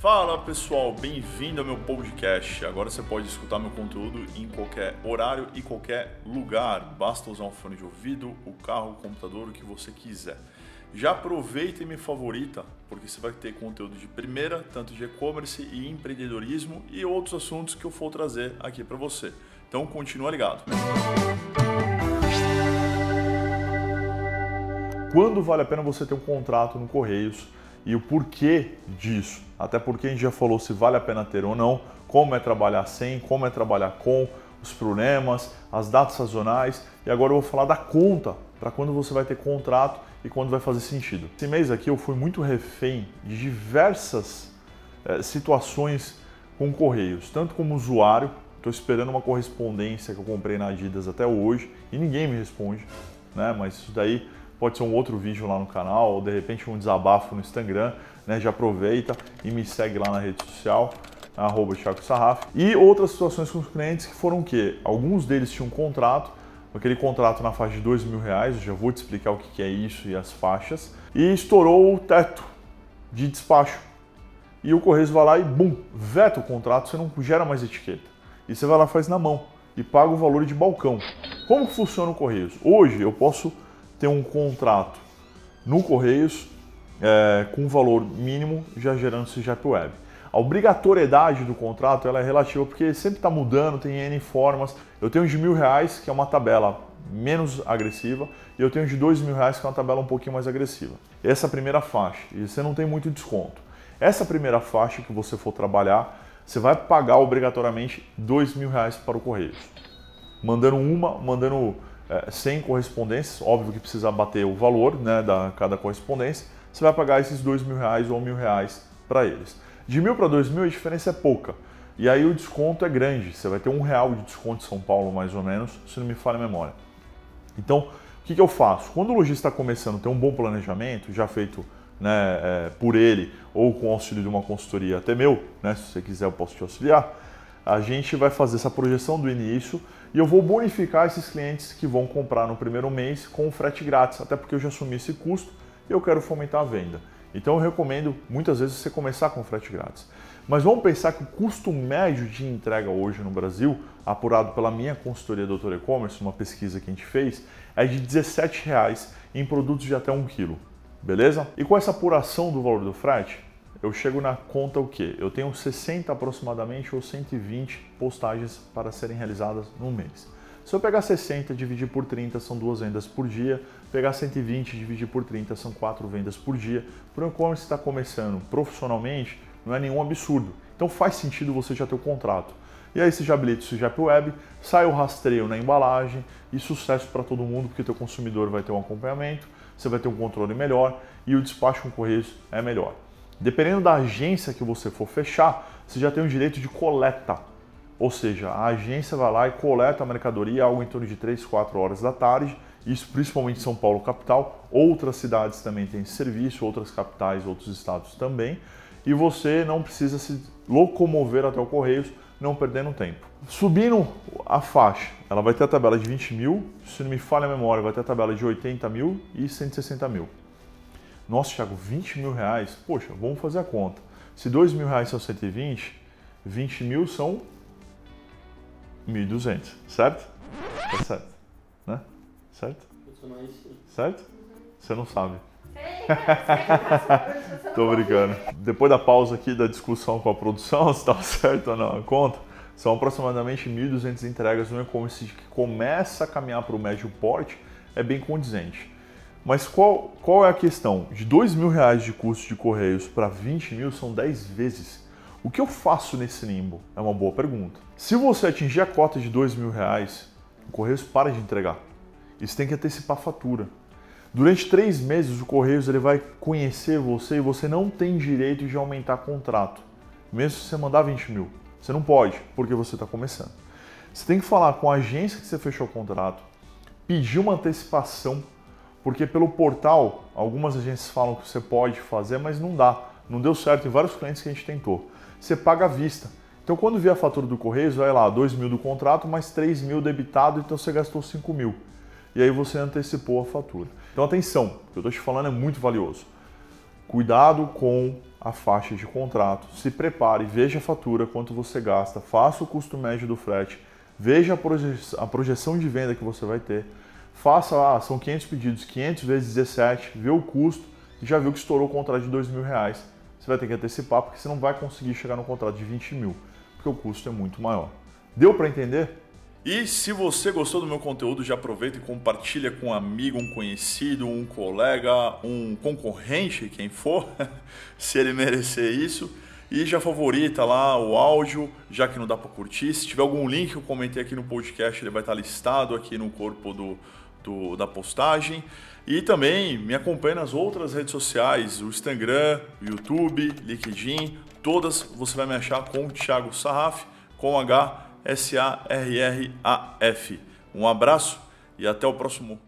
Fala pessoal, bem-vindo ao meu podcast. Agora você pode escutar meu conteúdo em qualquer horário e qualquer lugar. Basta usar um fone de ouvido, o carro, o computador, o que você quiser. Já aproveita e me favorita, porque você vai ter conteúdo de primeira, tanto de e-commerce e empreendedorismo e outros assuntos que eu for trazer aqui para você. Então continua ligado. Quando vale a pena você ter um contrato no Correios? E o porquê disso. Até porque a gente já falou se vale a pena ter ou não, como é trabalhar sem, como é trabalhar com, os problemas, as datas sazonais e agora eu vou falar da conta para quando você vai ter contrato e quando vai fazer sentido. Esse mês aqui eu fui muito refém de diversas é, situações com Correios, tanto como usuário, estou esperando uma correspondência que eu comprei na Adidas até hoje e ninguém me responde, né? Mas isso daí pode ser um outro vídeo lá no canal, ou de repente um desabafo no Instagram, né? Já aproveita e me segue lá na rede social, arroba Thiago Sarraf. E outras situações com os clientes que foram o quê? Alguns deles tinham um contrato, aquele contrato na faixa de dois mil reais, eu já vou te explicar o que é isso e as faixas, e estourou o teto de despacho. E o Correios vai lá e, bum, veta o contrato, você não gera mais etiqueta. E você vai lá faz na mão e paga o valor de balcão. Como funciona o Correios? Hoje eu posso ter um contrato no Correios é, com valor mínimo já gerando CGAP Web. A obrigatoriedade do contrato ela é relativa porque sempre está mudando, tem N formas. Eu tenho de mil reais, que é uma tabela menos agressiva, e eu tenho de dois mil reais, que é uma tabela um pouquinho mais agressiva. Essa é a primeira faixa, e você não tem muito desconto. Essa primeira faixa que você for trabalhar, você vai pagar obrigatoriamente dois mil reais para o Correios. Mandando uma, mandando é, sem correspondências, óbvio que precisa bater o valor né, da cada correspondência, você vai pagar esses dois mil reais ou mil reais para eles. De mil para dois mil a diferença é pouca. E aí o desconto é grande. Você vai ter um real de desconto em São Paulo, mais ou menos, se não me falha a memória. Então, o que, que eu faço? Quando o lojista está começando a ter um bom planejamento, já feito né, é, por ele ou com o auxílio de uma consultoria até meu, né, se você quiser eu posso te auxiliar, a gente vai fazer essa projeção do início e eu vou bonificar esses clientes que vão comprar no primeiro mês com frete grátis, até porque eu já assumi esse custo e eu quero fomentar a venda. Então eu recomendo muitas vezes você começar com frete grátis. Mas vamos pensar que o custo médio de entrega hoje no Brasil, apurado pela minha consultoria Doutor E-Commerce, uma pesquisa que a gente fez, é de R$ reais em produtos de até 1 kg. Beleza? E com essa apuração do valor do frete, eu chego na conta o quê? Eu tenho 60 aproximadamente ou 120 postagens para serem realizadas no mês. Se eu pegar 60 e dividir por 30, são duas vendas por dia. Pegar 120 e dividir por 30, são quatro vendas por dia. Para o e-commerce está começando profissionalmente, não é nenhum absurdo. Então faz sentido você já ter o contrato. E aí você já habilita o CGAP Web, sai o rastreio na embalagem e sucesso para todo mundo, porque teu consumidor vai ter um acompanhamento, você vai ter um controle melhor e o despacho com Correios é melhor. Dependendo da agência que você for fechar, você já tem o direito de coleta. Ou seja, a agência vai lá e coleta a mercadoria algo em torno de 3, 4 horas da tarde, isso principalmente em São Paulo capital, outras cidades também têm esse serviço, outras capitais, outros estados também, e você não precisa se locomover até o Correios, não perdendo tempo. Subindo a faixa, ela vai ter a tabela de 20 mil, se não me falha a memória, vai ter a tabela de 80 mil e 160 mil. Nossa, Thiago, 20 mil reais? Poxa, vamos fazer a conta. Se 2 mil reais são 120, 20 mil são 1.200, certo? Tá certo, né? Certo? Certo? Você não sabe. Tô brincando. Depois da pausa aqui da discussão com a produção, se tá certo ou não a conta, são aproximadamente 1.200 entregas no e-commerce que começa a caminhar para o médio porte, é bem condizente. Mas qual, qual é a questão? De dois mil reais de custo de correios para 20 mil são 10 vezes. O que eu faço nesse limbo? É uma boa pergunta. Se você atingir a cota de dois mil reais, o Correios para de entregar. Você tem que antecipar a fatura. Durante três meses, o Correios ele vai conhecer você e você não tem direito de aumentar contrato. Mesmo se você mandar 20 mil. Você não pode, porque você está começando. Você tem que falar com a agência que você fechou o contrato, pedir uma antecipação porque pelo portal, algumas agências falam que você pode fazer, mas não dá. Não deu certo em vários clientes que a gente tentou. Você paga à vista. Então quando vier a fatura do Correios, vai lá, 2 mil do contrato, mais 3 mil debitado, então você gastou 5 mil. E aí você antecipou a fatura. Então atenção, o que eu estou te falando é muito valioso. Cuidado com a faixa de contrato. Se prepare, veja a fatura, quanto você gasta, faça o custo médio do frete, veja a, proje a projeção de venda que você vai ter. Faça, ah, são 500 pedidos, 500 vezes 17, vê o custo e já viu que estourou o contrato de 2 mil reais. Você vai ter que antecipar porque você não vai conseguir chegar no contrato de 20 mil, porque o custo é muito maior. Deu para entender? E se você gostou do meu conteúdo, já aproveita e compartilha com um amigo, um conhecido, um colega, um concorrente, quem for, se ele merecer isso. E já favorita lá o áudio, já que não dá para curtir. Se tiver algum link que eu comentei aqui no podcast, ele vai estar listado aqui no corpo do, do, da postagem. E também me acompanhe nas outras redes sociais, o Instagram, o YouTube, LinkedIn, todas você vai me achar com o Thiago Sarraf, com H S-A-R-R-A-F. Um abraço e até o próximo